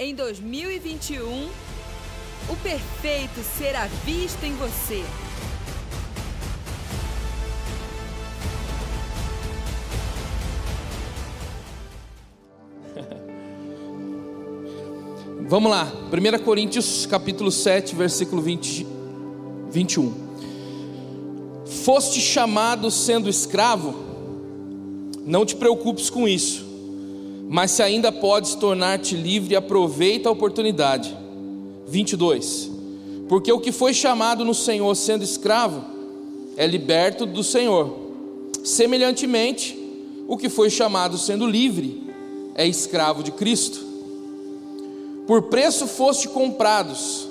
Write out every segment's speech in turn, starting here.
Em 2021, o perfeito será visto em você. Vamos lá, 1 Coríntios capítulo 7, versículo 20, 21. Foste chamado sendo escravo, não te preocupes com isso, mas se ainda podes tornar-te livre, aproveita a oportunidade. 22. Porque o que foi chamado no Senhor sendo escravo, é liberto do Senhor. Semelhantemente, o que foi chamado sendo livre, é escravo de Cristo. Por preço foste comprados,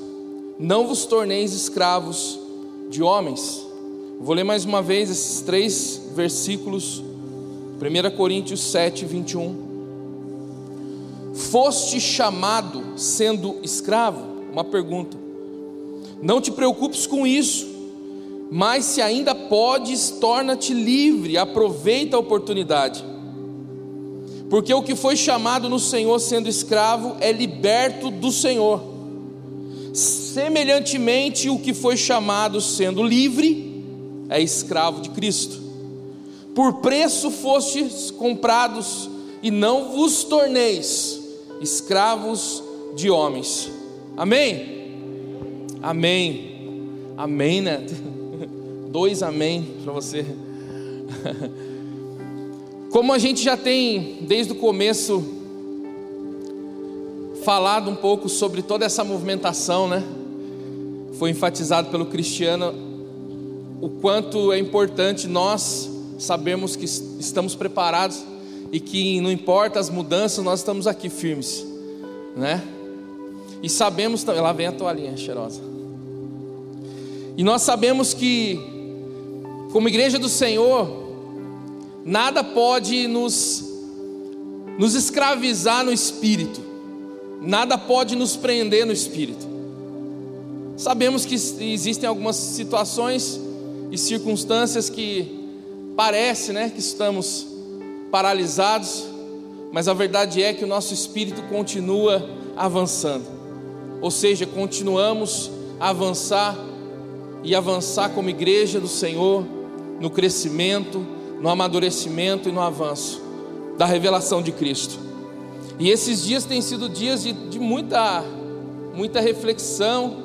não vos torneis escravos de homens. Vou ler mais uma vez esses três versículos, 1 Coríntios 7, 21. Foste chamado sendo escravo? Uma pergunta. Não te preocupes com isso, mas se ainda podes, torna-te livre, aproveita a oportunidade porque o que foi chamado no Senhor sendo escravo é liberto do Senhor. Semelhantemente, o que foi chamado sendo livre é escravo de Cristo. Por preço fostes comprados, e não vos torneis escravos de homens. Amém? Amém. Amém, né? Dois amém para você. Como a gente já tem desde o começo falado um pouco sobre toda essa movimentação, né? Foi enfatizado pelo Cristiano o quanto é importante nós sabermos que estamos preparados e que não importa as mudanças, nós estamos aqui firmes, né? E sabemos também, lá vem a toalhinha cheirosa. E nós sabemos que como igreja do Senhor, nada pode nos, nos escravizar no espírito, nada pode nos prender no espírito. Sabemos que existem algumas situações e circunstâncias que parece, né, que estamos paralisados, mas a verdade é que o nosso espírito continua avançando. Ou seja, continuamos a avançar e avançar como igreja do Senhor no crescimento, no amadurecimento e no avanço da revelação de Cristo. E esses dias têm sido dias de, de muita, muita reflexão.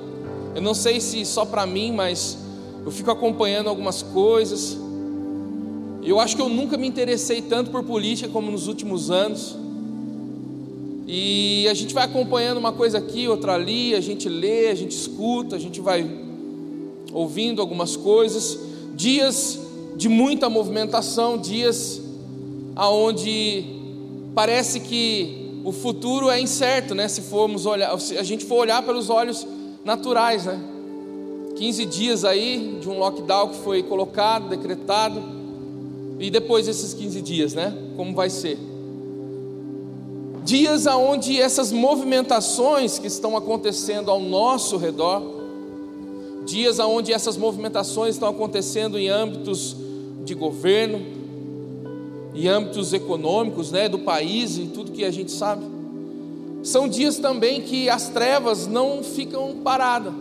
Eu não sei se só para mim, mas eu fico acompanhando algumas coisas. Eu acho que eu nunca me interessei tanto por política como nos últimos anos. E a gente vai acompanhando uma coisa aqui, outra ali, a gente lê, a gente escuta, a gente vai ouvindo algumas coisas. Dias de muita movimentação, dias aonde parece que o futuro é incerto, né? Se formos olhar, se a gente for olhar pelos olhos naturais, né? 15 dias aí de um lockdown que foi colocado, decretado, e depois desses 15 dias, né? Como vai ser? Dias aonde essas movimentações que estão acontecendo ao nosso redor, dias aonde essas movimentações estão acontecendo em âmbitos de governo, em âmbitos econômicos, né, do país e tudo que a gente sabe. São dias também que as trevas não ficam paradas.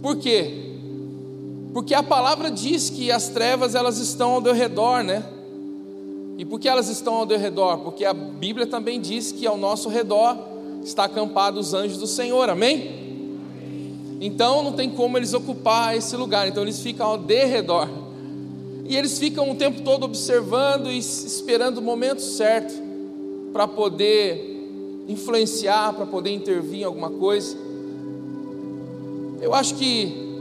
Por quê? Porque a palavra diz que as trevas elas estão ao seu redor, né? E por que elas estão ao seu redor? Porque a Bíblia também diz que ao nosso redor está acampado os anjos do Senhor. Amém? Então não tem como eles ocupar esse lugar. Então eles ficam ao derredor. E eles ficam o tempo todo observando e esperando o momento certo para poder influenciar, para poder intervir em alguma coisa. Eu acho que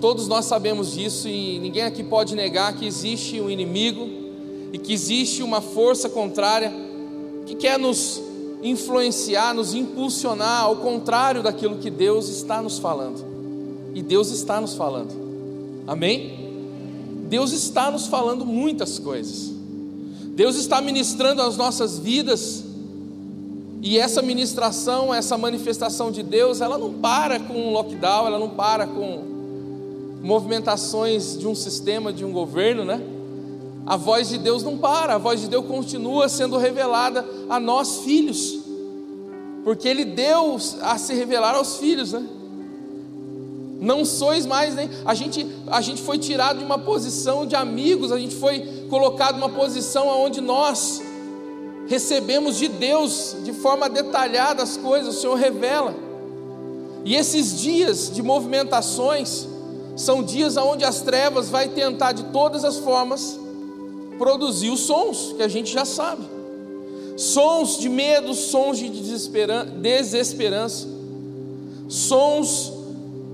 todos nós sabemos disso e ninguém aqui pode negar que existe um inimigo e que existe uma força contrária que quer nos influenciar, nos impulsionar ao contrário daquilo que Deus está nos falando. E Deus está nos falando. Amém? Deus está nos falando muitas coisas. Deus está ministrando as nossas vidas. E essa ministração, essa manifestação de Deus, ela não para com um lockdown, ela não para com movimentações de um sistema, de um governo, né? A voz de Deus não para, a voz de Deus continua sendo revelada a nós filhos. porque Ele deu a se revelar aos filhos, né? Não sois mais nem a gente a gente foi tirado de uma posição de amigos, a gente foi colocado numa posição onde nós recebemos de Deus de forma detalhada as coisas, o Senhor revela. E esses dias de movimentações são dias onde as trevas vai tentar de todas as formas produzir os sons que a gente já sabe. Sons de medo, sons de desesperança, sons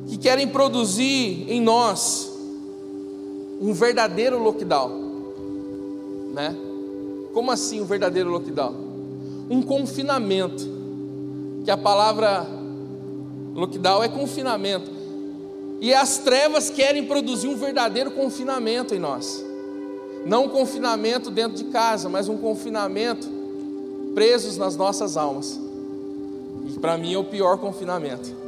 que querem produzir em nós um verdadeiro lockdown, né? Como assim um verdadeiro lockdown? Um confinamento, que a palavra lockdown é confinamento, e as trevas querem produzir um verdadeiro confinamento em nós, não um confinamento dentro de casa, mas um confinamento presos nas nossas almas, e para mim é o pior confinamento.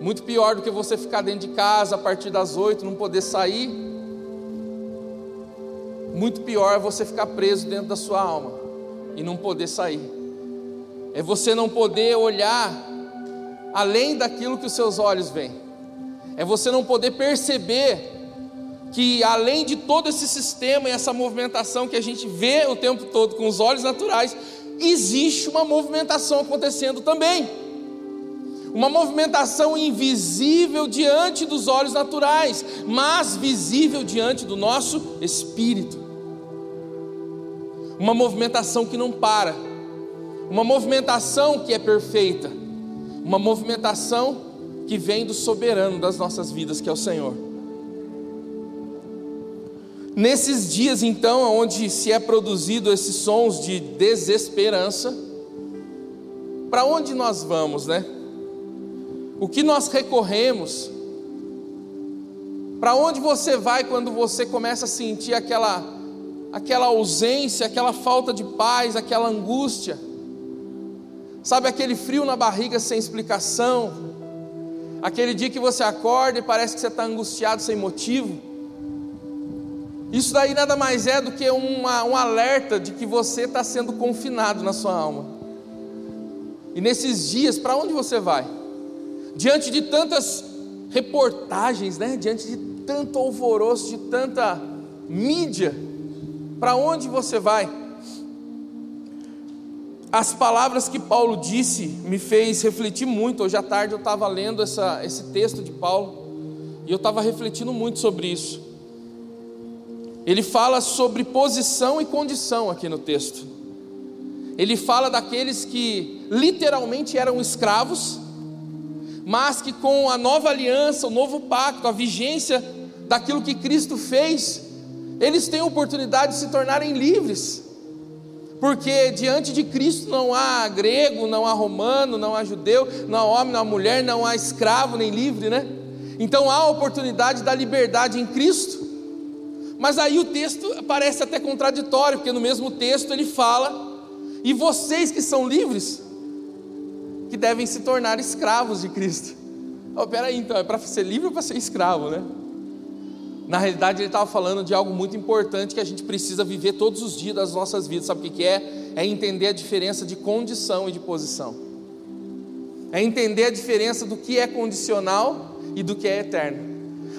Muito pior do que você ficar dentro de casa a partir das oito, não poder sair. Muito pior é você ficar preso dentro da sua alma e não poder sair. É você não poder olhar além daquilo que os seus olhos veem. É você não poder perceber que além de todo esse sistema e essa movimentação que a gente vê o tempo todo com os olhos naturais, existe uma movimentação acontecendo também. Uma movimentação invisível diante dos olhos naturais, mas visível diante do nosso espírito. Uma movimentação que não para, uma movimentação que é perfeita, uma movimentação que vem do soberano das nossas vidas, que é o Senhor. Nesses dias, então, onde se é produzido esses sons de desesperança, para onde nós vamos, né? o que nós recorremos, para onde você vai quando você começa a sentir aquela, aquela ausência, aquela falta de paz, aquela angústia, sabe aquele frio na barriga sem explicação, aquele dia que você acorda e parece que você está angustiado sem motivo. Isso daí nada mais é do que uma, um alerta de que você está sendo confinado na sua alma. E nesses dias, para onde você vai? diante de tantas reportagens, né? diante de tanto alvoroço, de tanta mídia, para onde você vai? As palavras que Paulo disse me fez refletir muito. Hoje à tarde eu estava lendo essa, esse texto de Paulo e eu estava refletindo muito sobre isso. Ele fala sobre posição e condição aqui no texto. Ele fala daqueles que literalmente eram escravos mas que com a nova aliança, o novo pacto, a vigência daquilo que Cristo fez, eles têm a oportunidade de se tornarem livres. Porque diante de Cristo não há grego, não há romano, não há judeu, não há homem, não há mulher, não há escravo nem livre, né? Então há a oportunidade da liberdade em Cristo. Mas aí o texto parece até contraditório, porque no mesmo texto ele fala: "E vocês que são livres, que devem se tornar escravos de Cristo. Oh, peraí, então, é para ser livre ou para ser escravo, né? Na realidade, ele estava falando de algo muito importante que a gente precisa viver todos os dias das nossas vidas. Sabe o que é? É entender a diferença de condição e de posição. É entender a diferença do que é condicional e do que é eterno.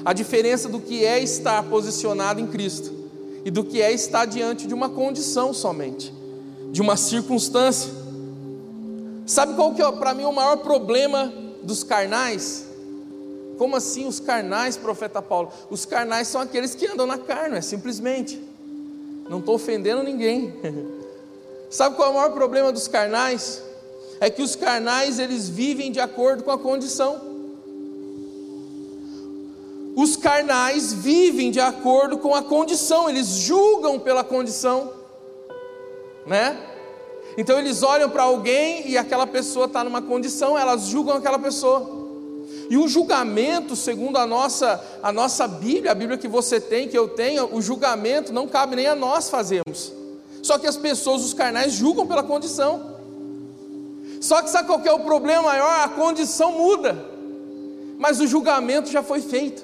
A diferença do que é estar posicionado em Cristo e do que é estar diante de uma condição somente, de uma circunstância. Sabe qual que é para mim o maior problema dos carnais? Como assim os carnais, profeta Paulo? Os carnais são aqueles que andam na carne, é simplesmente. Não estou ofendendo ninguém. Sabe qual é o maior problema dos carnais? É que os carnais eles vivem de acordo com a condição. Os carnais vivem de acordo com a condição, eles julgam pela condição, né? Então eles olham para alguém e aquela pessoa está numa condição, elas julgam aquela pessoa. E o julgamento, segundo a nossa, a nossa Bíblia, a Bíblia que você tem, que eu tenho, o julgamento não cabe nem a nós fazermos. Só que as pessoas, os carnais, julgam pela condição. Só que sabe qual que é o problema maior? A condição muda, mas o julgamento já foi feito.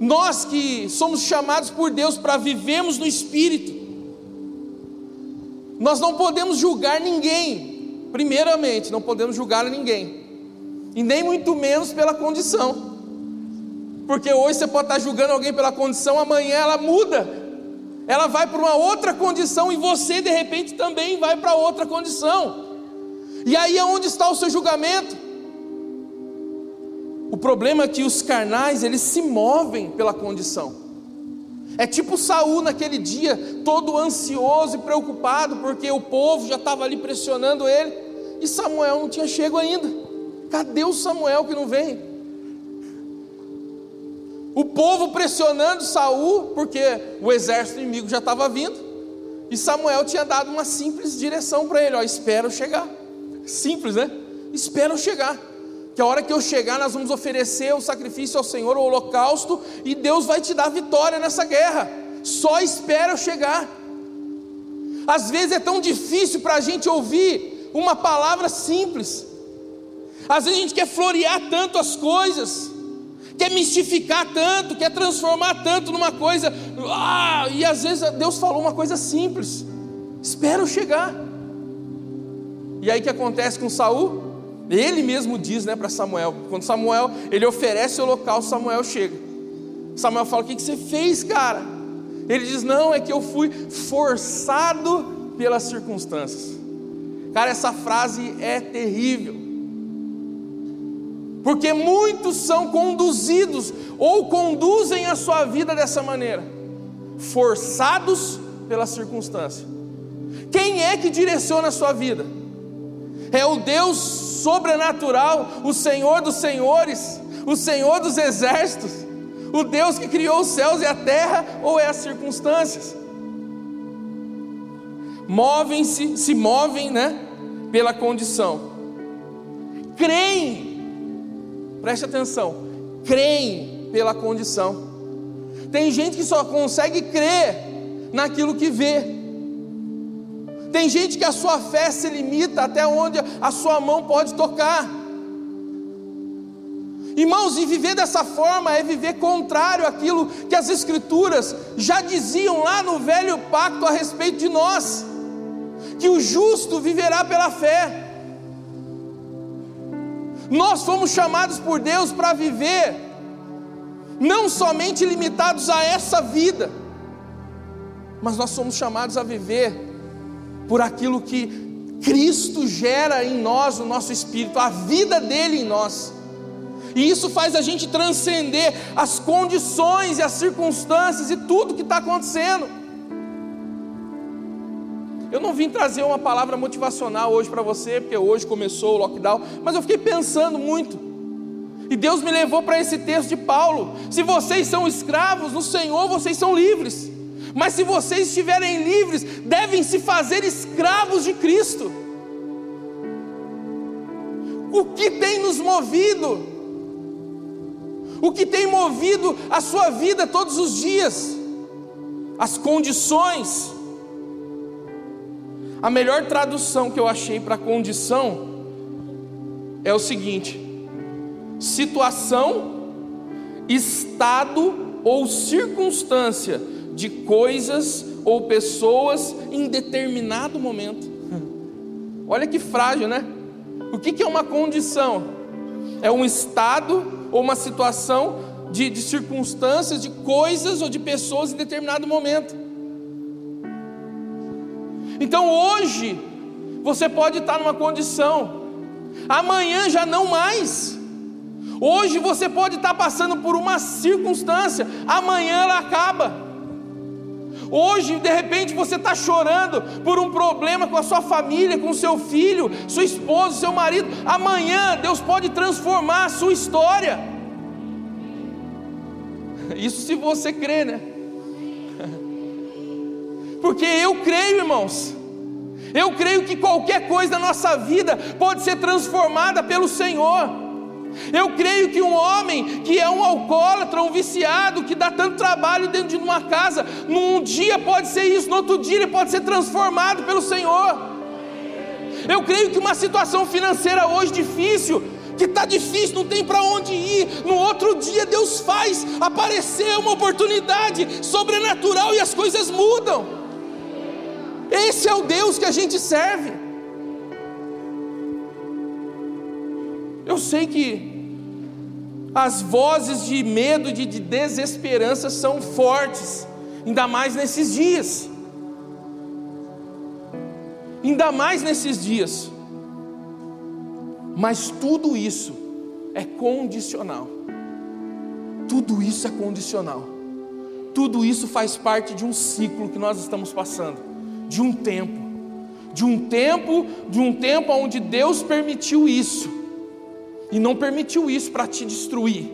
Nós que somos chamados por Deus para vivermos no Espírito, Nós não podemos julgar ninguém. Primeiramente, não podemos julgar ninguém. E nem muito menos pela condição. Porque hoje você pode estar julgando alguém pela condição, amanhã ela muda. Ela vai para uma outra condição e você de repente também vai para outra condição. E aí é onde está o seu julgamento? O problema é que os carnais, eles se movem pela condição. É tipo Saul naquele dia, todo ansioso e preocupado, porque o povo já estava ali pressionando ele, e Samuel não tinha chego ainda. Cadê o Samuel que não vem? O povo pressionando Saul, porque o exército inimigo já estava vindo, e Samuel tinha dado uma simples direção para ele: ó, espera eu chegar. Simples, né? Espera eu chegar que a hora que eu chegar, nós vamos oferecer o sacrifício ao Senhor, o holocausto, e Deus vai te dar vitória nessa guerra. Só espera eu chegar. Às vezes é tão difícil para a gente ouvir uma palavra simples. Às vezes a gente quer florear tanto as coisas, quer mistificar tanto, quer transformar tanto numa coisa. Ah, e às vezes Deus falou uma coisa simples. Espera eu chegar. E aí o que acontece com Saul? Ele mesmo diz né, para Samuel, quando Samuel ele oferece o local, Samuel chega. Samuel fala: O que, que você fez, cara? Ele diz: Não, é que eu fui forçado pelas circunstâncias. Cara, essa frase é terrível. Porque muitos são conduzidos ou conduzem a sua vida dessa maneira, forçados pela circunstância. Quem é que direciona a sua vida? É o Deus sobrenatural, o Senhor dos senhores, o Senhor dos exércitos, o Deus que criou os céus e a terra, ou é as circunstâncias? Movem-se, se movem, né, pela condição. Creem, preste atenção, creem pela condição. Tem gente que só consegue crer naquilo que vê. Tem gente que a sua fé se limita até onde a sua mão pode tocar. Irmãos, e viver dessa forma é viver contrário àquilo que as Escrituras já diziam lá no velho pacto a respeito de nós: que o justo viverá pela fé. Nós fomos chamados por Deus para viver, não somente limitados a essa vida, mas nós somos chamados a viver por aquilo que Cristo gera em nós, o nosso espírito, a vida dele em nós. E isso faz a gente transcender as condições e as circunstâncias e tudo que está acontecendo. Eu não vim trazer uma palavra motivacional hoje para você, porque hoje começou o lockdown, mas eu fiquei pensando muito. E Deus me levou para esse texto de Paulo: se vocês são escravos, no Senhor vocês são livres. Mas se vocês estiverem livres, devem se fazer escravos de Cristo. O que tem nos movido? O que tem movido a sua vida todos os dias? As condições. A melhor tradução que eu achei para condição é o seguinte: situação, estado ou circunstância de coisas ou pessoas em determinado momento. Olha que frágil, né? O que é uma condição? É um estado ou uma situação de, de circunstâncias, de coisas ou de pessoas em determinado momento. Então hoje, você pode estar numa condição, amanhã já não mais. Hoje você pode estar passando por uma circunstância, amanhã ela acaba. Hoje, de repente, você está chorando por um problema com a sua família, com seu filho, sua esposa, seu marido. Amanhã, Deus pode transformar a sua história. Isso se você crê, né? Porque eu creio, irmãos. Eu creio que qualquer coisa na nossa vida pode ser transformada pelo Senhor. Eu creio que um homem que é um alcoólatra, um viciado, que dá tanto trabalho dentro de uma casa, num dia pode ser isso, no outro dia ele pode ser transformado pelo Senhor. Eu creio que uma situação financeira hoje difícil, que está difícil, não tem para onde ir, no outro dia Deus faz aparecer uma oportunidade sobrenatural e as coisas mudam. Esse é o Deus que a gente serve. Eu sei que as vozes de medo e de desesperança são fortes, ainda mais nesses dias. Ainda mais nesses dias. Mas tudo isso é condicional. Tudo isso é condicional. Tudo isso faz parte de um ciclo que nós estamos passando, de um tempo, de um tempo, de um tempo onde Deus permitiu isso e não permitiu isso para te destruir.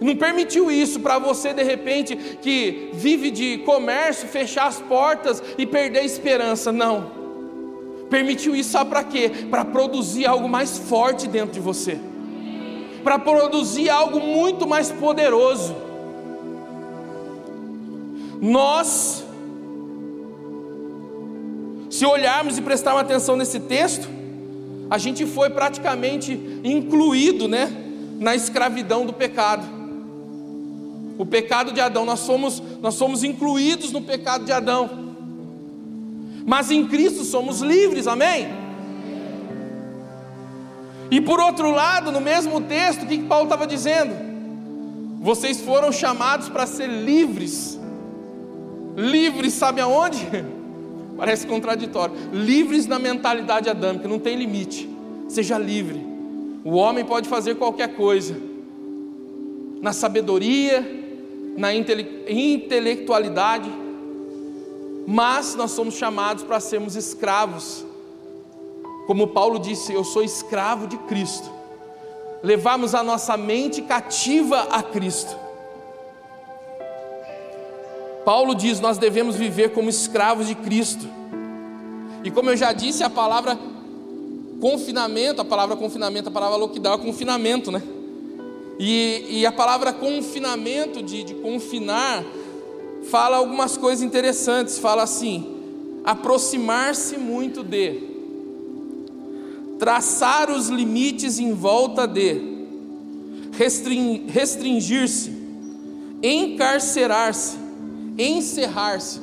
Não permitiu isso para você de repente que vive de comércio, fechar as portas e perder a esperança. Não. Permitiu isso sabe para quê? Para produzir algo mais forte dentro de você. Para produzir algo muito mais poderoso. Nós se olharmos e prestarmos atenção nesse texto, a gente foi praticamente incluído, né, na escravidão do pecado. O pecado de Adão, nós somos, nós somos incluídos no pecado de Adão. Mas em Cristo somos livres, amém? E por outro lado, no mesmo texto, o que Paulo estava dizendo? Vocês foram chamados para ser livres. Livres, sabe aonde? Parece contraditório. Livres na mentalidade adâmica, não tem limite. Seja livre. O homem pode fazer qualquer coisa. Na sabedoria, na intele intelectualidade, mas nós somos chamados para sermos escravos. Como Paulo disse, eu sou escravo de Cristo. Levarmos a nossa mente cativa a Cristo. Paulo diz: nós devemos viver como escravos de Cristo. E como eu já disse, a palavra confinamento, a palavra confinamento, a palavra lockdown é confinamento, né? E, e a palavra confinamento, de, de confinar, fala algumas coisas interessantes. Fala assim: aproximar-se muito de, traçar os limites em volta de, restringir-se, encarcerar-se encerrar-se.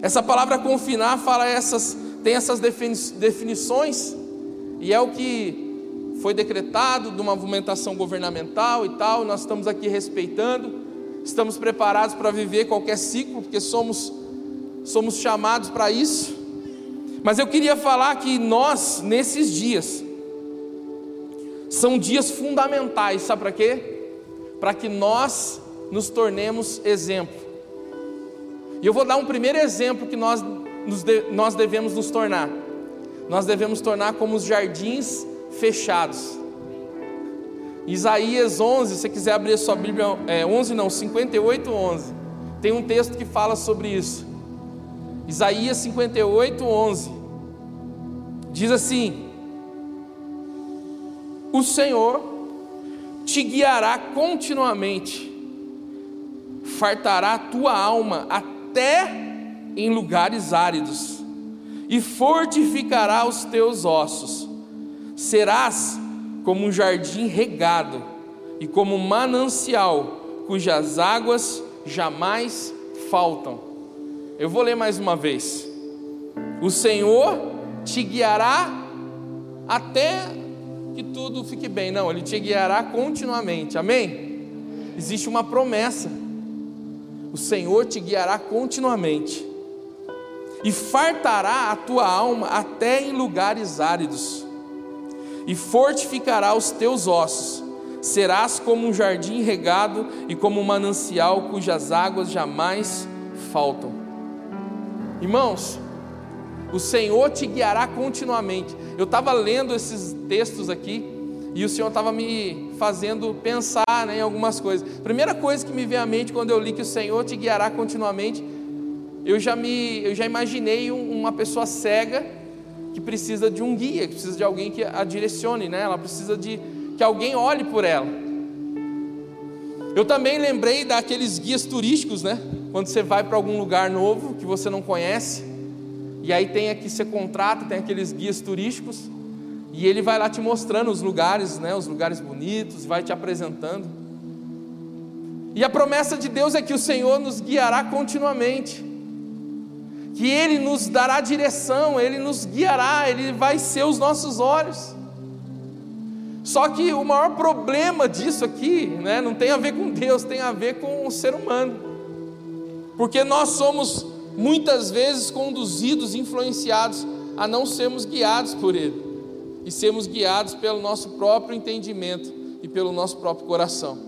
Essa palavra confinar fala essas, tem essas definições, e é o que foi decretado de uma movimentação governamental e tal, nós estamos aqui respeitando, estamos preparados para viver qualquer ciclo, porque somos, somos chamados para isso. Mas eu queria falar que nós, nesses dias, são dias fundamentais, sabe para quê? Para que nós nos tornemos exemplo. E eu vou dar um primeiro exemplo que nós, de, nós devemos nos tornar. Nós devemos tornar como os jardins fechados. Isaías 11, se você quiser abrir a sua Bíblia, é, 11 não, 58, 11. Tem um texto que fala sobre isso. Isaías 58, 11. Diz assim: O Senhor te guiará continuamente fartará a tua alma até em lugares áridos, e fortificará os teus ossos. Serás como um jardim regado, e como um manancial, cujas águas jamais faltam. Eu vou ler mais uma vez. O Senhor te guiará até que tudo fique bem. Não, Ele te guiará continuamente. Amém? Existe uma promessa o Senhor te guiará continuamente e fartará a tua alma até em lugares áridos, e fortificará os teus ossos. Serás como um jardim regado e como um manancial cujas águas jamais faltam. Irmãos, o Senhor te guiará continuamente. Eu estava lendo esses textos aqui e o Senhor estava me fazendo pensar né, em algumas coisas. Primeira coisa que me veio à mente quando eu li que o Senhor te guiará continuamente, eu já me, eu já imaginei uma pessoa cega que precisa de um guia, que precisa de alguém que a direcione, né? Ela precisa de que alguém olhe por ela. Eu também lembrei daqueles guias turísticos, né? Quando você vai para algum lugar novo que você não conhece, e aí tem aqui você contrata, tem aqueles guias turísticos. E ele vai lá te mostrando os lugares, né, os lugares bonitos, vai te apresentando. E a promessa de Deus é que o Senhor nos guiará continuamente, que Ele nos dará direção, Ele nos guiará, Ele vai ser os nossos olhos. Só que o maior problema disso aqui, né, não tem a ver com Deus, tem a ver com o ser humano. Porque nós somos muitas vezes conduzidos, influenciados a não sermos guiados por Ele, e sermos guiados pelo nosso próprio entendimento e pelo nosso próprio coração.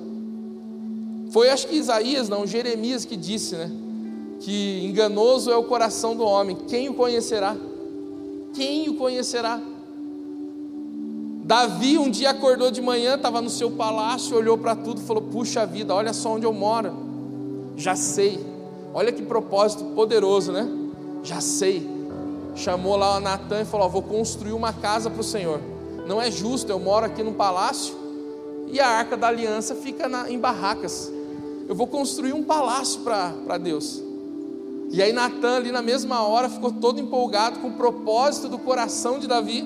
Foi acho que Isaías, não, Jeremias que disse, né? Que enganoso é o coração do homem, quem o conhecerá? Quem o conhecerá? Davi um dia acordou de manhã, estava no seu palácio, olhou para tudo e falou: Puxa vida, olha só onde eu moro. Já sei. Olha que propósito poderoso, né? Já sei. Chamou lá o Natan e falou: Vou construir uma casa para o Senhor. Não é justo, eu moro aqui no palácio e a arca da aliança fica na, em barracas. Eu vou construir um palácio para Deus. E aí Natan ali na mesma hora ficou todo empolgado com o propósito do coração de Davi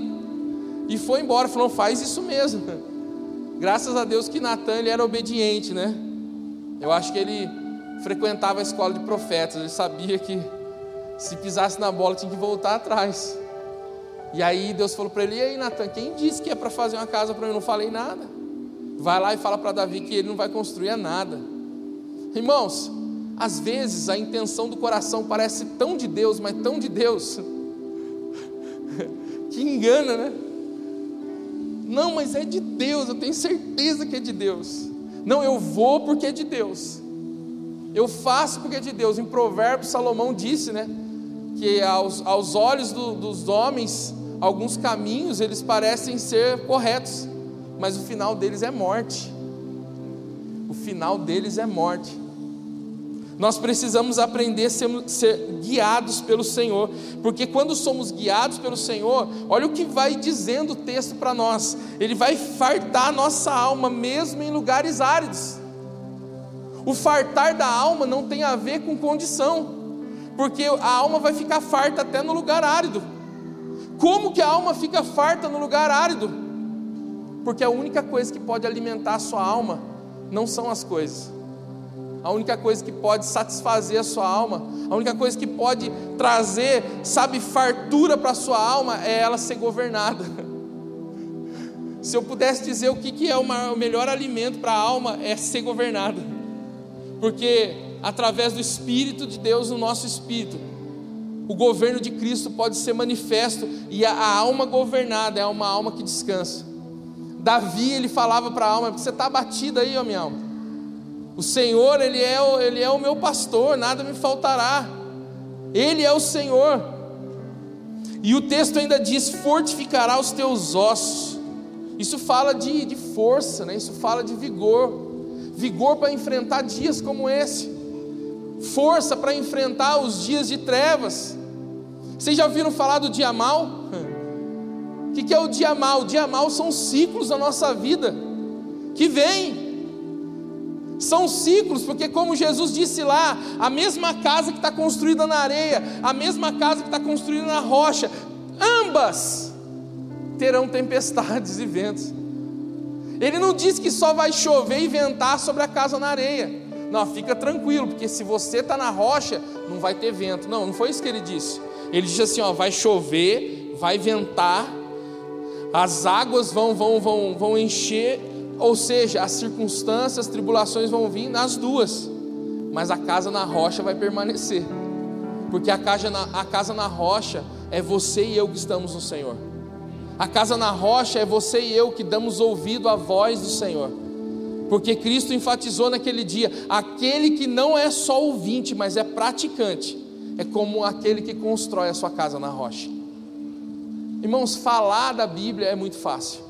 e foi embora, falou: faz isso mesmo. Graças a Deus que Natan ele era obediente, né? Eu acho que ele frequentava a escola de profetas, ele sabia que se pisasse na bola tinha que voltar atrás. E aí Deus falou para ele: E aí, Natan, quem disse que é para fazer uma casa para mim? Eu não falei nada. Vai lá e fala para Davi que ele não vai construir nada. Irmãos, às vezes a intenção do coração parece tão de Deus, mas tão de Deus, que engana, né? Não, mas é de Deus, eu tenho certeza que é de Deus. Não, eu vou porque é de Deus. Eu faço porque é de Deus. Em Provérbios, Salomão disse, né? Que aos, aos olhos do, dos homens, alguns caminhos eles parecem ser corretos, mas o final deles é morte. O final deles é morte. Nós precisamos aprender a ser, ser, guiados pelo Senhor, porque quando somos guiados pelo Senhor, olha o que vai dizendo o texto para nós: Ele vai fartar a nossa alma, mesmo em lugares áridos. O fartar da alma não tem a ver com condição, porque a alma vai ficar farta até no lugar árido. Como que a alma fica farta no lugar árido? Porque a única coisa que pode alimentar a sua alma não são as coisas a única coisa que pode satisfazer a sua alma, a única coisa que pode trazer, sabe, fartura para a sua alma é ela ser governada. Se eu pudesse dizer o que é o melhor alimento para a alma, é ser governada, porque através do Espírito de Deus no nosso espírito, o governo de Cristo pode ser manifesto e a, a alma governada é uma alma que descansa. Davi ele falava para a alma: você está abatida aí, ó minha alma. O Senhor, Ele é, o, Ele é o meu pastor, nada me faltará. Ele é o Senhor. E o texto ainda diz: fortificará os teus ossos. Isso fala de, de força, né? isso fala de vigor. Vigor para enfrentar dias como esse. Força para enfrentar os dias de trevas. Vocês já ouviram falar do dia mal? O que, é o dia mal? O dia mal são ciclos da nossa vida que vem são ciclos, porque, como Jesus disse lá, a mesma casa que está construída na areia, a mesma casa que está construída na rocha, ambas terão tempestades e ventos. Ele não diz que só vai chover e ventar sobre a casa na areia. Não, fica tranquilo, porque se você está na rocha, não vai ter vento. Não, não foi isso que ele disse. Ele disse assim: ó, vai chover, vai ventar, as águas vão, vão, vão, vão encher ou seja, as circunstâncias, as tribulações vão vir nas duas, mas a casa na rocha vai permanecer, porque a casa na, a casa na rocha é você e eu que estamos no Senhor. A casa na rocha é você e eu que damos ouvido à voz do Senhor. Porque Cristo enfatizou naquele dia: aquele que não é só ouvinte, mas é praticante, é como aquele que constrói a sua casa na rocha. Irmãos, falar da Bíblia é muito fácil.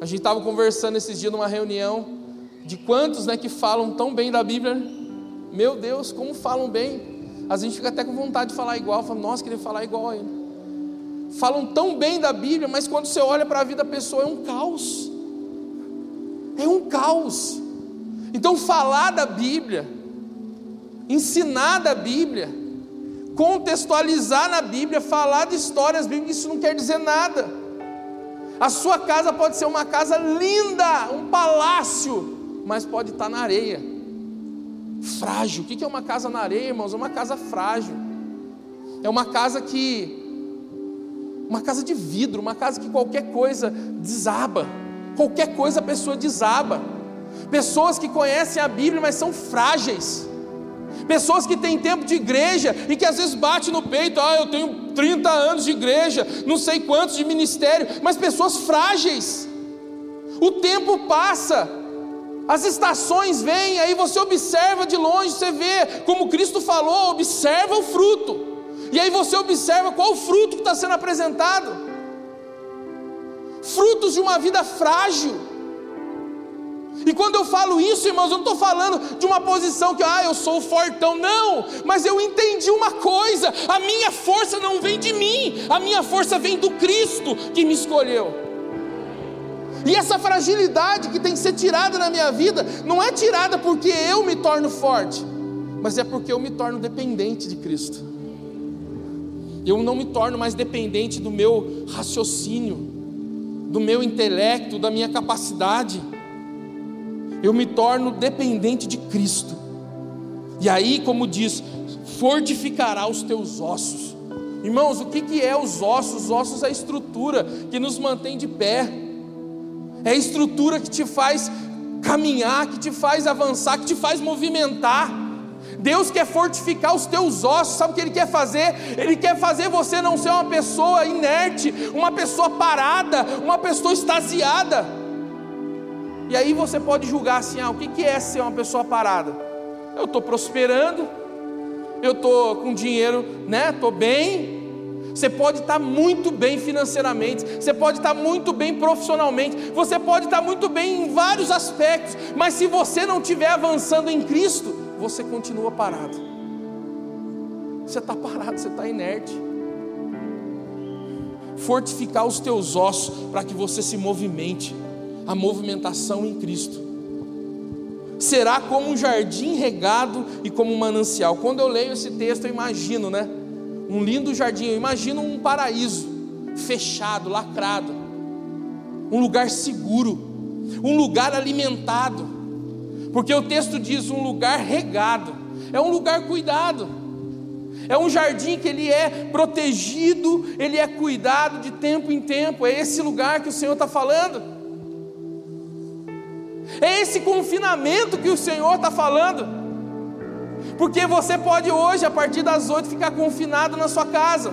A gente estava conversando esses dias numa reunião de quantos né, que falam tão bem da Bíblia. Meu Deus, como falam bem. A gente fica até com vontade de falar igual. Fala, nossa, queria falar igual a ele. Falam tão bem da Bíblia, mas quando você olha para a vida da pessoa é um caos. É um caos. Então, falar da Bíblia, ensinar da Bíblia, contextualizar na Bíblia, falar de histórias bíblicas, isso não quer dizer nada. A sua casa pode ser uma casa linda, um palácio, mas pode estar na areia. Frágil. O que é uma casa na areia, irmãos? É uma casa frágil. É uma casa que uma casa de vidro, uma casa que qualquer coisa desaba. Qualquer coisa a pessoa desaba. Pessoas que conhecem a Bíblia, mas são frágeis. Pessoas que têm tempo de igreja e que às vezes bate no peito, ah, eu tenho 30 anos de igreja, não sei quantos de ministério, mas pessoas frágeis. O tempo passa, as estações vêm, aí você observa de longe, você vê, como Cristo falou, observa o fruto. E aí você observa qual o fruto que está sendo apresentado. Frutos de uma vida frágil. E quando eu falo isso, irmãos, eu não estou falando de uma posição que, ah, eu sou fortão, não, mas eu entendi uma coisa: a minha força não vem de mim, a minha força vem do Cristo que me escolheu. E essa fragilidade que tem que ser tirada na minha vida, não é tirada porque eu me torno forte, mas é porque eu me torno dependente de Cristo. Eu não me torno mais dependente do meu raciocínio, do meu intelecto, da minha capacidade. Eu me torno dependente de Cristo. E aí, como diz, fortificará os teus ossos. Irmãos, o que, que é os ossos? Os ossos é a estrutura que nos mantém de pé é a estrutura que te faz caminhar, que te faz avançar, que te faz movimentar. Deus quer fortificar os teus ossos, sabe o que Ele quer fazer? Ele quer fazer você não ser uma pessoa inerte, uma pessoa parada, uma pessoa extasiada. E aí você pode julgar assim: ah, o que é ser uma pessoa parada? Eu estou prosperando, eu estou com dinheiro, né? Estou bem, você pode estar muito bem financeiramente, você pode estar muito bem profissionalmente, você pode estar muito bem em vários aspectos, mas se você não estiver avançando em Cristo, você continua parado. Você está parado, você está inerte. Fortificar os teus ossos para que você se movimente. A movimentação em Cristo será como um jardim regado e como um manancial. Quando eu leio esse texto, eu imagino, né? um lindo jardim. Eu imagino um paraíso fechado, lacrado, um lugar seguro, um lugar alimentado, porque o texto diz um lugar regado, é um lugar cuidado. É um jardim que ele é protegido, ele é cuidado de tempo em tempo. É esse lugar que o Senhor está falando. É esse confinamento que o Senhor está falando. Porque você pode hoje, a partir das oito, ficar confinado na sua casa.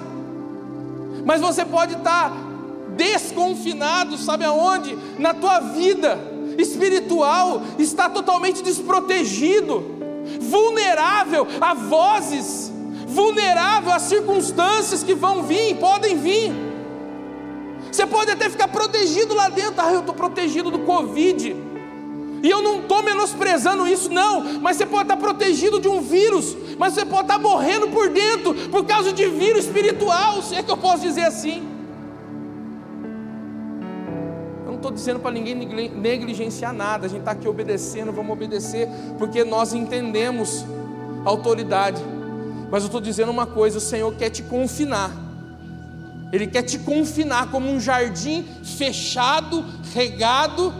Mas você pode estar desconfinado, sabe aonde? Na tua vida espiritual, está totalmente desprotegido, vulnerável a vozes, vulnerável a circunstâncias que vão vir, podem vir. Você pode até ficar protegido lá dentro, ah, eu estou protegido do Covid. E eu não estou menosprezando isso, não. Mas você pode estar protegido de um vírus, mas você pode estar morrendo por dentro por causa de vírus espiritual, se é que eu posso dizer assim. Estou dizendo para ninguém negligenciar nada, a gente está aqui obedecendo, vamos obedecer, porque nós entendemos a autoridade. Mas eu estou dizendo uma coisa: o Senhor quer te confinar. Ele quer te confinar como um jardim fechado, regado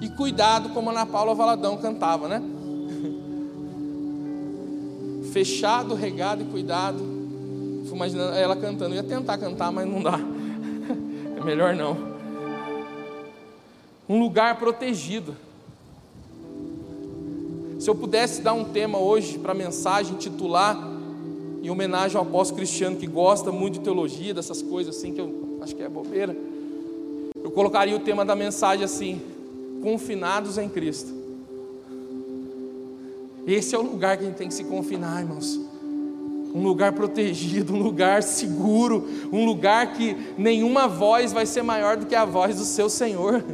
e cuidado, como a Ana Paula Valadão cantava, né? Fechado, regado e cuidado. Fui imaginando ela cantando. Eu ia tentar cantar, mas não dá. É melhor não. Um lugar protegido. Se eu pudesse dar um tema hoje para a mensagem, titular, em homenagem ao apóstolo Cristiano, que gosta muito de teologia, dessas coisas assim, que eu acho que é bobeira, eu colocaria o tema da mensagem assim: confinados em Cristo. Esse é o lugar que a gente tem que se confinar, irmãos. Um lugar protegido, um lugar seguro, um lugar que nenhuma voz vai ser maior do que a voz do seu Senhor.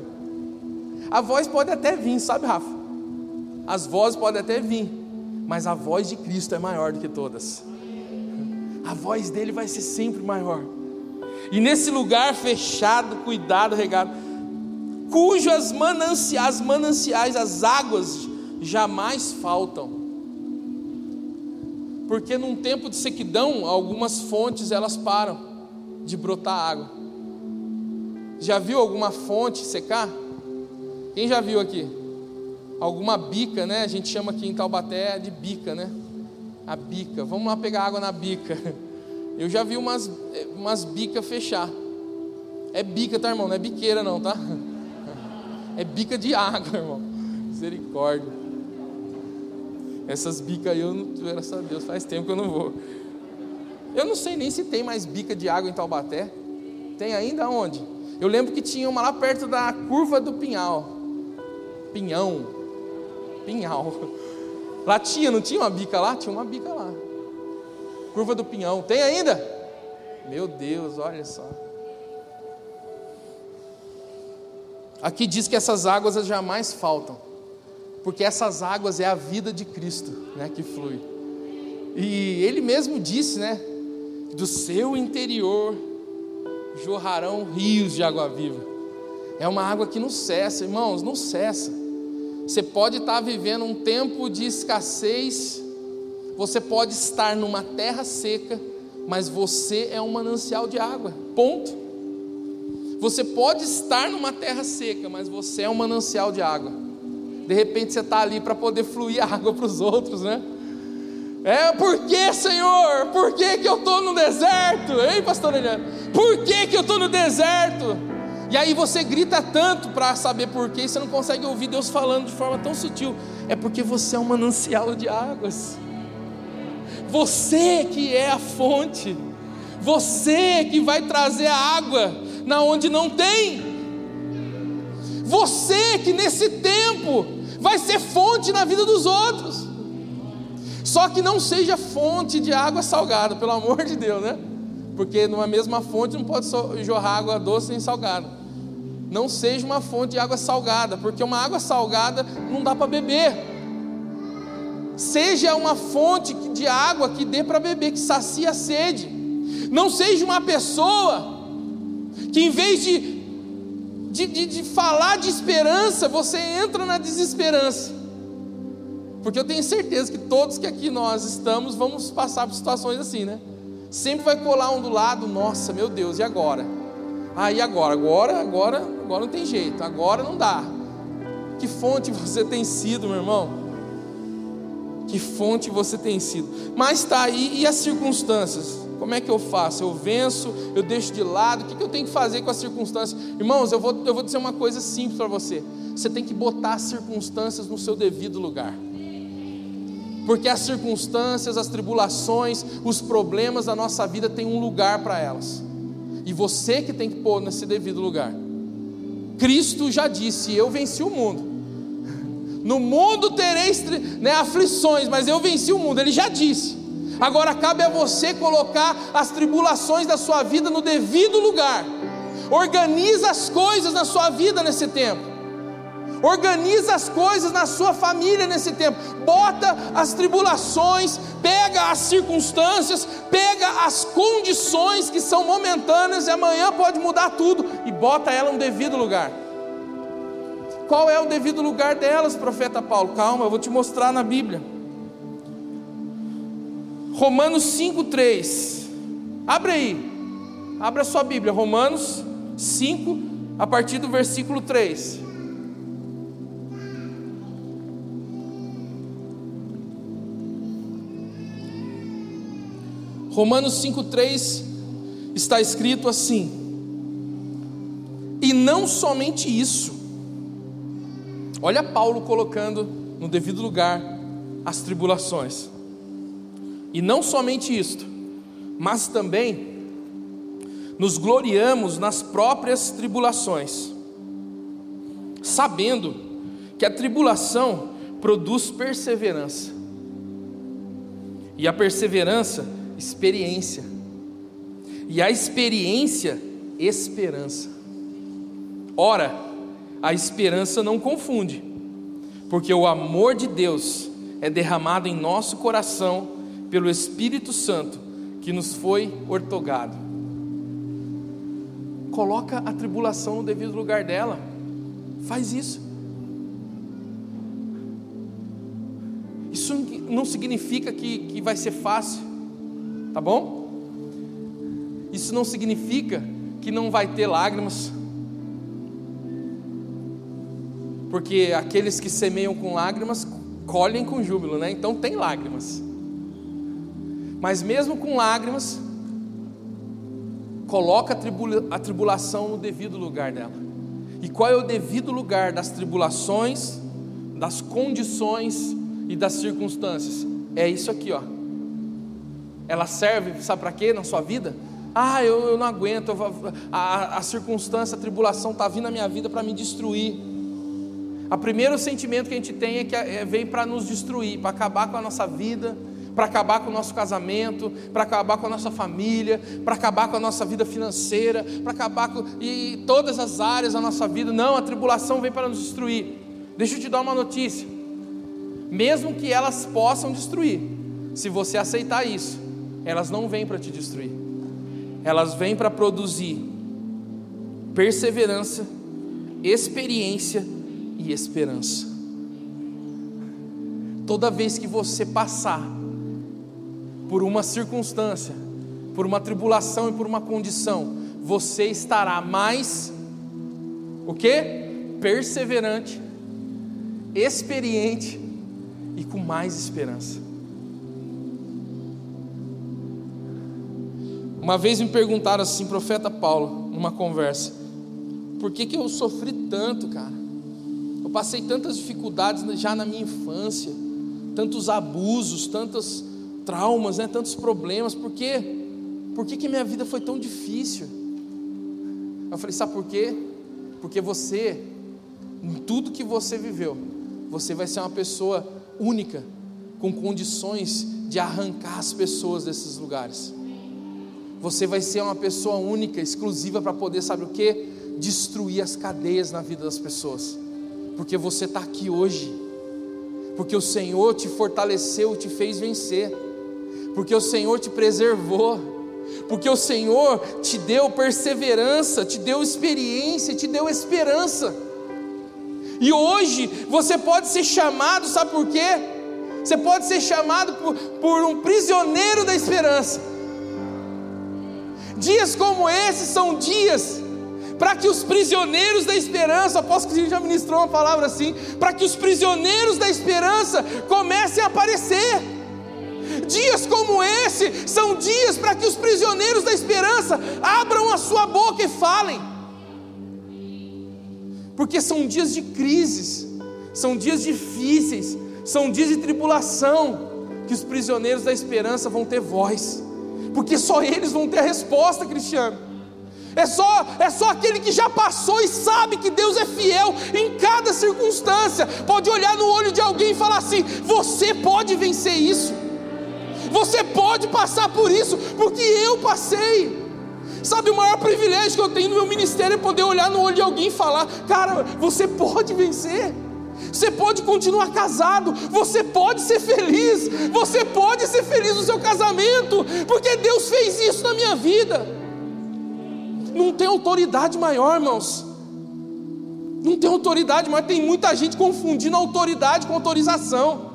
A voz pode até vir, sabe, Rafa? As vozes podem até vir, mas a voz de Cristo é maior do que todas. A voz dele vai ser sempre maior. E nesse lugar fechado, cuidado, regado, cujas mananciais, mananciais, as águas jamais faltam. Porque num tempo de sequidão, algumas fontes elas param de brotar água. Já viu alguma fonte secar? Quem já viu aqui? Alguma bica, né? A gente chama aqui em Taubaté de bica, né? A bica. Vamos lá pegar água na bica. Eu já vi umas, umas bicas fechar. É bica, tá, irmão? Não é biqueira, não, tá? É bica de água, irmão. Misericórdia. Essas bicas aí, eu não, graças a Deus, faz tempo que eu não vou. Eu não sei nem se tem mais bica de água em Taubaté. Tem ainda onde? Eu lembro que tinha uma lá perto da curva do Pinhal. Pinhão. Pinhal. Lá tinha, não tinha uma bica lá? Tinha uma bica lá. Curva do Pinhão. Tem ainda? Meu Deus, olha só. Aqui diz que essas águas jamais faltam, porque essas águas é a vida de Cristo, né, que flui. E ele mesmo disse, né, do seu interior jorrarão rios de água viva. É uma água que não cessa, irmãos, não cessa. Você pode estar vivendo um tempo de escassez, você pode estar numa terra seca, mas você é um manancial de água. Ponto. Você pode estar numa terra seca, mas você é um manancial de água. De repente você está ali para poder fluir água para os outros, né? É, por que, Senhor? Por que, que eu estou no deserto? Ei, pastor Eliane, por que, que eu estou no deserto? E aí você grita tanto para saber por quê, e você não consegue ouvir Deus falando de forma tão sutil. É porque você é um manancial de águas. Você que é a fonte. Você que vai trazer a água na onde não tem. Você que nesse tempo vai ser fonte na vida dos outros. Só que não seja fonte de água salgada, pelo amor de Deus, né? Porque numa mesma fonte não pode jorrar água doce nem salgada. Não seja uma fonte de água salgada, porque uma água salgada não dá para beber. Seja uma fonte de água que dê para beber, que sacia a sede. Não seja uma pessoa que em vez de, de, de, de falar de esperança, você entra na desesperança. Porque eu tenho certeza que todos que aqui nós estamos vamos passar por situações assim, né? Sempre vai colar um do lado, nossa, meu Deus, e agora? Ah, e agora? Agora, agora, agora não tem jeito, agora não dá. Que fonte você tem sido, meu irmão? Que fonte você tem sido? Mas está aí, e as circunstâncias? Como é que eu faço? Eu venço, eu deixo de lado, o que eu tenho que fazer com as circunstâncias? Irmãos, eu vou, eu vou dizer uma coisa simples para você: você tem que botar as circunstâncias no seu devido lugar. Porque as circunstâncias, as tribulações, os problemas da nossa vida têm um lugar para elas. E você que tem que pôr nesse devido lugar. Cristo já disse: Eu venci o mundo. No mundo tereis né, aflições, mas eu venci o mundo. Ele já disse. Agora cabe a você colocar as tribulações da sua vida no devido lugar. Organiza as coisas na sua vida nesse tempo. Organiza as coisas na sua família nesse tempo. Bota as tribulações, pega as circunstâncias, pega as condições que são momentâneas e amanhã pode mudar tudo e bota ela no devido lugar. Qual é o devido lugar delas, profeta Paulo? Calma, eu vou te mostrar na Bíblia. Romanos 5,3. Abre aí. Abra sua Bíblia. Romanos 5, a partir do versículo 3. Romanos 5,3 está escrito assim: E não somente isso, olha Paulo colocando no devido lugar as tribulações. E não somente isto, mas também nos gloriamos nas próprias tribulações, sabendo que a tribulação produz perseverança, e a perseverança, experiência, e a experiência, esperança. Ora, a esperança não confunde, porque o amor de Deus é derramado em nosso coração pelo Espírito Santo que nos foi ortogado. Coloca a tribulação no devido lugar dela. Faz isso. Isso não significa que, que vai ser fácil, tá bom? Isso não significa que não vai ter lágrimas, porque aqueles que semeiam com lágrimas colhem com júbilo, né? Então tem lágrimas. Mas mesmo com lágrimas, coloca a, tribula, a tribulação no devido lugar dela. E qual é o devido lugar das tribulações, das condições e das circunstâncias? É isso aqui, ó. Ela serve, sabe para quê na sua vida? Ah, eu, eu não aguento, eu, a, a circunstância, a tribulação está vindo na minha vida para me destruir. O primeiro sentimento que a gente tem é que é, vem para nos destruir, para acabar com a nossa vida, para acabar com o nosso casamento, para acabar com a nossa família, para acabar com a nossa vida financeira, para acabar com e todas as áreas da nossa vida. Não, a tribulação vem para nos destruir. Deixa eu te dar uma notícia. Mesmo que elas possam destruir, se você aceitar isso, elas não vêm para te destruir. Elas vêm para produzir perseverança, experiência e esperança. Toda vez que você passar por uma circunstância, por uma tribulação e por uma condição, você estará mais o que? Perseverante, experiente e com mais esperança. Uma vez me perguntaram assim, profeta Paulo, numa conversa, por que, que eu sofri tanto, cara? Eu passei tantas dificuldades já na minha infância, tantos abusos, tantas traumas, né, tantos problemas, por quê? Por que, que minha vida foi tão difícil? Eu falei, sabe por quê? Porque você, em tudo que você viveu, você vai ser uma pessoa única, com condições de arrancar as pessoas desses lugares. Você vai ser uma pessoa única, exclusiva para poder, sabe o que? Destruir as cadeias na vida das pessoas, porque você está aqui hoje, porque o Senhor te fortaleceu, te fez vencer porque o Senhor te preservou, porque o Senhor te deu perseverança, te deu experiência, te deu esperança. E hoje você pode ser chamado, sabe por quê? Você pode ser chamado por, por um prisioneiro da esperança. Dias como esses são dias para que os prisioneiros da esperança, aposto que a gente já ministrou uma palavra assim, para que os prisioneiros da esperança comecem a aparecer. Dias como esse são dias para que os prisioneiros da esperança abram a sua boca e falem. Porque são dias de crises, são dias difíceis, são dias de tribulação, que os prisioneiros da esperança vão ter voz, porque só eles vão ter a resposta, Cristiano. É só, é só aquele que já passou e sabe que Deus é fiel em cada circunstância. Pode olhar no olho de alguém e falar assim: você pode vencer isso. Você pode passar por isso, porque eu passei. Sabe, o maior privilégio que eu tenho no meu ministério é poder olhar no olho de alguém e falar: Cara, você pode vencer. Você pode continuar casado, você pode ser feliz, você pode ser feliz no seu casamento, porque Deus fez isso na minha vida. Não tem autoridade maior, irmãos. Não tem autoridade, mas tem muita gente confundindo autoridade com autorização.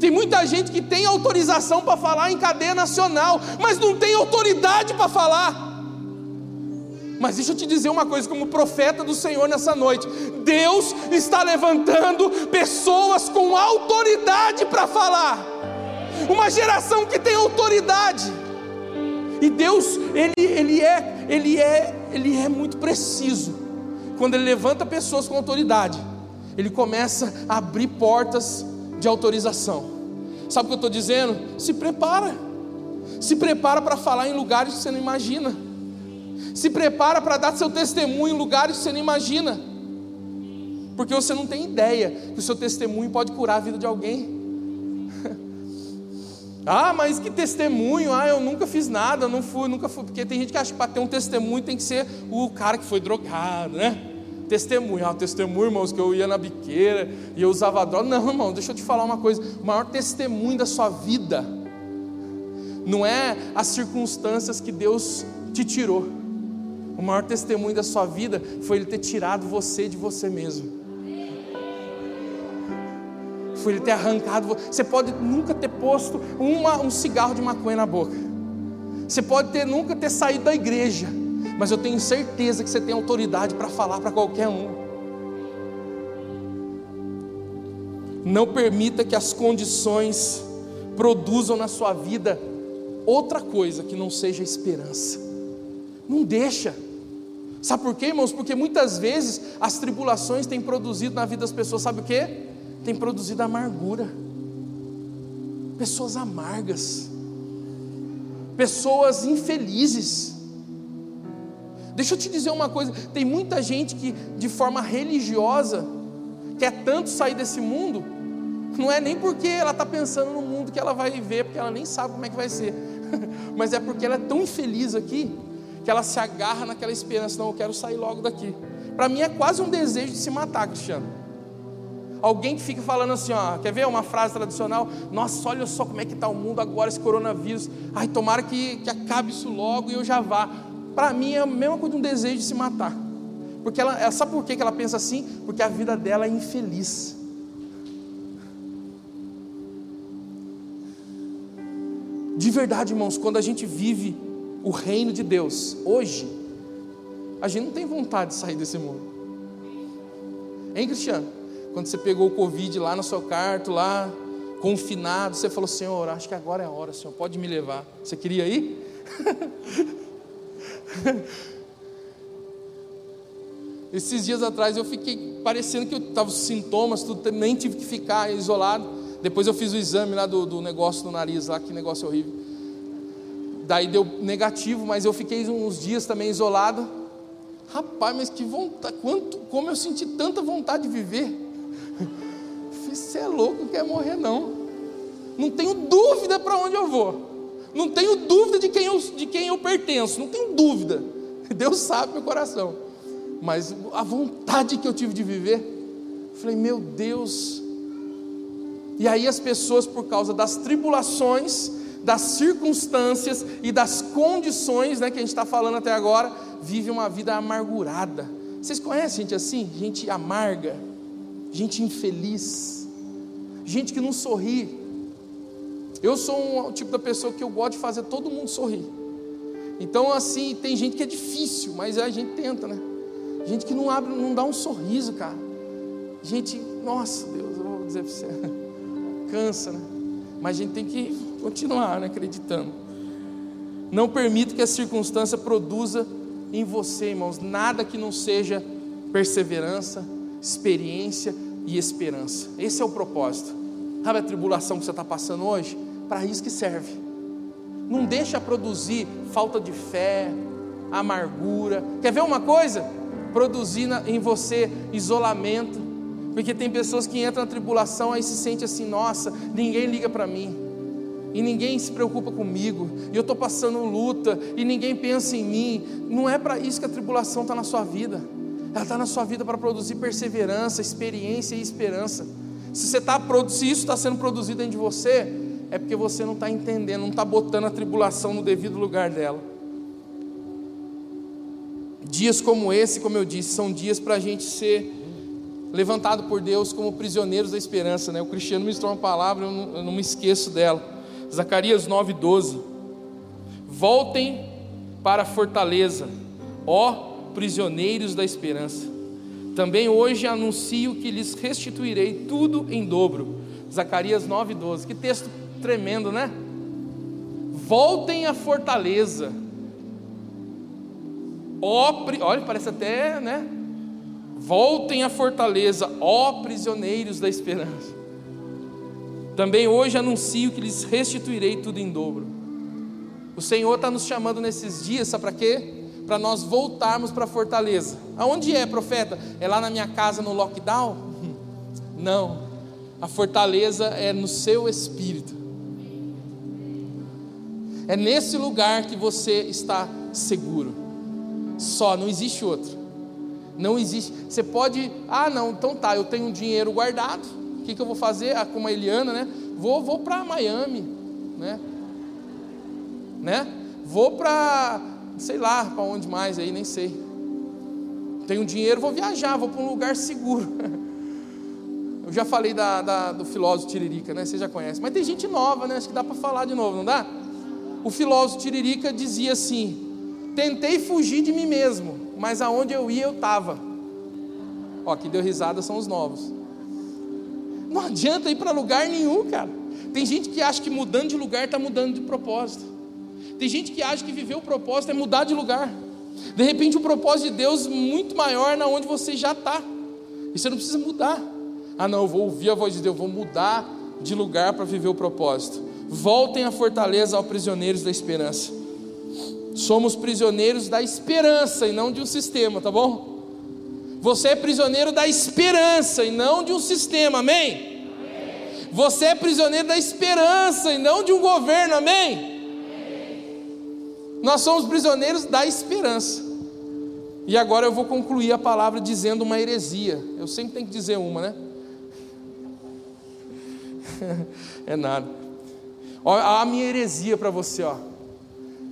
Tem muita gente que tem autorização para falar em cadeia nacional, mas não tem autoridade para falar. Mas deixa eu te dizer uma coisa, como profeta do Senhor nessa noite: Deus está levantando pessoas com autoridade para falar, uma geração que tem autoridade. E Deus, ele, ele, é, ele, é, ele é muito preciso. Quando Ele levanta pessoas com autoridade, Ele começa a abrir portas de autorização. Sabe o que eu estou dizendo? Se prepara. Se prepara para falar em lugares que você não imagina. Se prepara para dar seu testemunho em lugares que você não imagina. Porque você não tem ideia que o seu testemunho pode curar a vida de alguém. ah, mas que testemunho? Ah, eu nunca fiz nada, não fui, nunca fui. Porque tem gente que acha que para ter um testemunho tem que ser o cara que foi drogado, né? Testemunho, ah, testemunho, irmãos, que eu ia na biqueira e eu usava droga. Não, irmão, deixa eu te falar uma coisa: o maior testemunho da sua vida não é as circunstâncias que Deus te tirou. O maior testemunho da sua vida foi Ele ter tirado você de você mesmo. Foi Ele ter arrancado. Você pode nunca ter posto uma, um cigarro de maconha na boca. Você pode ter, nunca ter saído da igreja mas eu tenho certeza que você tem autoridade para falar para qualquer um. Não permita que as condições produzam na sua vida outra coisa que não seja esperança. Não deixa. Sabe por quê, irmãos? Porque muitas vezes as tribulações têm produzido na vida das pessoas, sabe o quê? Tem produzido amargura. Pessoas amargas. Pessoas infelizes. Deixa eu te dizer uma coisa: tem muita gente que, de forma religiosa, quer tanto sair desse mundo, não é nem porque ela está pensando no mundo que ela vai viver, porque ela nem sabe como é que vai ser, mas é porque ela é tão infeliz aqui, que ela se agarra naquela esperança, não, eu quero sair logo daqui. Para mim é quase um desejo de se matar, Cristiano. Alguém que fica falando assim, ó, quer ver uma frase tradicional? Nossa, olha só como é que está o mundo agora, esse coronavírus. Ai, tomara que, que acabe isso logo e eu já vá. Para mim é a mesma coisa de um desejo de se matar. Porque ela, ela sabe por que ela pensa assim? Porque a vida dela é infeliz. De verdade, irmãos, quando a gente vive o reino de Deus, hoje, a gente não tem vontade de sair desse mundo. Hein, Cristiano? Quando você pegou o Covid lá no seu quarto, lá, confinado, você falou, Senhor, acho que agora é a hora, Senhor, pode me levar. Você queria ir? Esses dias atrás eu fiquei parecendo que eu estava sintomas, tudo, nem tive que ficar isolado. Depois eu fiz o exame lá do, do negócio no nariz, lá, que negócio horrível. Daí deu negativo, mas eu fiquei uns dias também isolado. Rapaz, mas que vontade, quanto, como eu senti tanta vontade de viver. Você é louco, não quer morrer não. Não tenho dúvida para onde eu vou. Não tenho dúvida de quem, eu, de quem eu pertenço. Não tenho dúvida. Deus sabe meu coração. Mas a vontade que eu tive de viver, falei, meu Deus. E aí as pessoas, por causa das tribulações, das circunstâncias e das condições né, que a gente está falando até agora, vivem uma vida amargurada. Vocês conhecem gente assim? Gente amarga, gente infeliz, gente que não sorri. Eu sou um tipo da pessoa que eu gosto de fazer todo mundo sorrir. Então, assim, tem gente que é difícil, mas a gente tenta, né? Gente que não abre, não dá um sorriso, cara. Gente, nossa Deus, eu vou dizer para você, cansa, né? Mas a gente tem que continuar, né, acreditando. Não permita que a circunstância produza em você, irmãos, nada que não seja perseverança, experiência e esperança. Esse é o propósito. Sabe a tribulação que você está passando hoje? Para isso que serve. Não deixa produzir falta de fé, amargura. Quer ver uma coisa? Produzir em você isolamento. Porque tem pessoas que entram na tribulação aí se sente assim, nossa, ninguém liga para mim. E ninguém se preocupa comigo, e eu estou passando luta, e ninguém pensa em mim. Não é para isso que a tribulação está na sua vida, ela está na sua vida para produzir perseverança, experiência e esperança. Se, você tá, se isso está sendo produzido dentro de você, é porque você não está entendendo, não está botando a tribulação no devido lugar dela. Dias como esse, como eu disse, são dias para a gente ser levantado por Deus como prisioneiros da esperança. Né? O Cristiano me uma palavra, eu não, eu não me esqueço dela. Zacarias 9,12. Voltem para a fortaleza, ó prisioneiros da esperança. Também hoje anuncio que lhes restituirei tudo em dobro. Zacarias 9,12. Que texto tremendo, né? Voltem à fortaleza. Ó, olha, parece até, né? Voltem à fortaleza, ó prisioneiros da esperança. Também hoje anuncio que lhes restituirei tudo em dobro. O Senhor está nos chamando nesses dias, sabe para quê? para nós voltarmos para a fortaleza. Aonde é, profeta? É lá na minha casa no lockdown? Não. A fortaleza é no seu espírito. É nesse lugar que você está seguro. Só, não existe outro. Não existe. Você pode, ah, não, então tá, eu tenho um dinheiro guardado. O que, que eu vou fazer? Ah, como a Eliana, né? Vou, vou para Miami, né? Né? Vou para sei lá para onde mais aí, nem sei. Tenho dinheiro, vou viajar, vou para um lugar seguro. Eu já falei da, da, do filósofo Tiririca, né? Você já conhece. Mas tem gente nova, né? Acho que dá para falar de novo, não dá? O filósofo Tiririca dizia assim: Tentei fugir de mim mesmo, mas aonde eu ia eu estava. Ó, que deu risada são os novos. Não adianta ir para lugar nenhum, cara. Tem gente que acha que mudando de lugar está mudando de propósito. Tem gente que acha que viver o propósito é mudar de lugar. De repente, o propósito de Deus é muito maior na onde você já está. E você não precisa mudar. Ah, não, eu vou ouvir a voz de Deus, vou mudar de lugar para viver o propósito. Voltem à fortaleza, ao prisioneiros da esperança. Somos prisioneiros da esperança e não de um sistema, tá bom? Você é prisioneiro da esperança e não de um sistema, amém? Você é prisioneiro da esperança e não de um governo, amém? Nós somos prisioneiros da esperança. E agora eu vou concluir a palavra dizendo uma heresia. Eu sempre tenho que dizer uma, né? é nada. Olha a minha heresia para você, ó.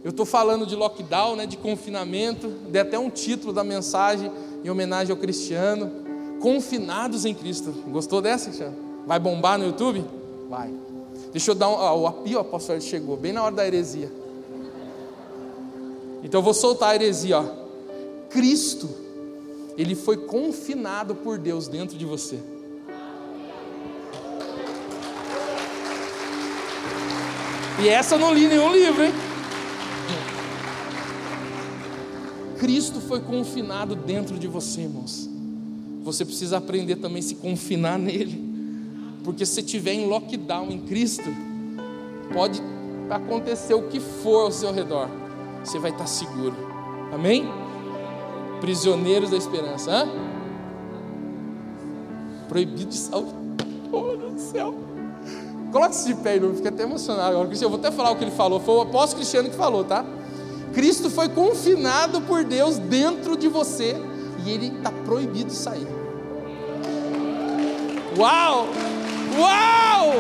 Eu estou falando de lockdown, né, de confinamento, dei até um título da mensagem em homenagem ao Cristiano, confinados em Cristo. Gostou dessa, Cristiano? Vai bombar no YouTube? Vai. Deixa eu dar um. Ó, o apio apóstolo chegou, bem na hora da heresia. Então eu vou soltar a heresia, ó. Cristo, ele foi confinado por Deus dentro de você. E essa eu não li nenhum livro, hein? Cristo foi confinado dentro de você, irmãos. Você precisa aprender também a se confinar nele. Porque se estiver em lockdown em Cristo, pode acontecer o que for ao seu redor, você vai estar seguro. Amém? Prisioneiros da esperança. Hã? Proibido de saúde. Oh, do céu. Coloque-se de pé, irmão. Fiquei até emocionado agora. Eu vou até falar o que ele falou. Foi o apóstolo Cristiano que falou, tá? Cristo foi confinado por Deus dentro de você e ele está proibido de sair. Uau! Uau!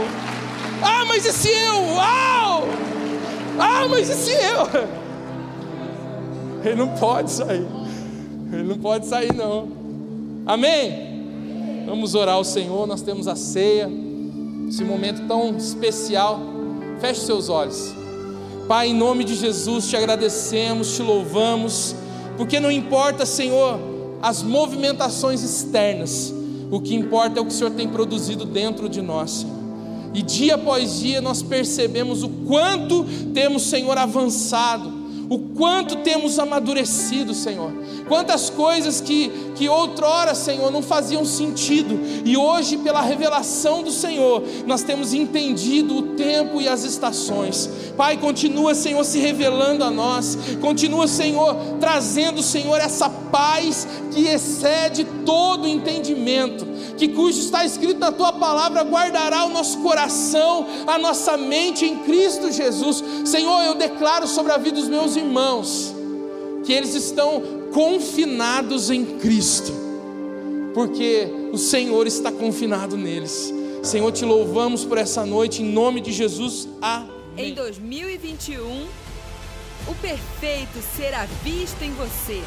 Ah, mas e se eu? Uau! Ah, mas e se eu? Ele não pode sair. Ele não pode sair, não. Amém? Vamos orar ao Senhor. Nós temos a ceia. Esse momento tão especial. Feche seus olhos. Pai, em nome de Jesus, te agradecemos, te louvamos, porque não importa, Senhor, as movimentações externas o que importa é o que o Senhor tem produzido dentro de nós, Senhor. E dia após dia nós percebemos o quanto temos, Senhor, avançado, o quanto temos amadurecido, Senhor. Quantas coisas que, que outrora, Senhor, não faziam sentido, e hoje, pela revelação do Senhor, nós temos entendido o tempo e as estações. Pai, continua, Senhor, se revelando a nós, continua, Senhor, trazendo, Senhor, essa paz que excede todo entendimento, que cujo está escrito na tua palavra, guardará o nosso coração, a nossa mente em Cristo Jesus. Senhor, eu declaro sobre a vida dos meus irmãos, que eles estão confinados em Cristo, porque o Senhor está confinado neles. Senhor, te louvamos por essa noite, em nome de Jesus. Amém. Em 2021, o perfeito será visto em você.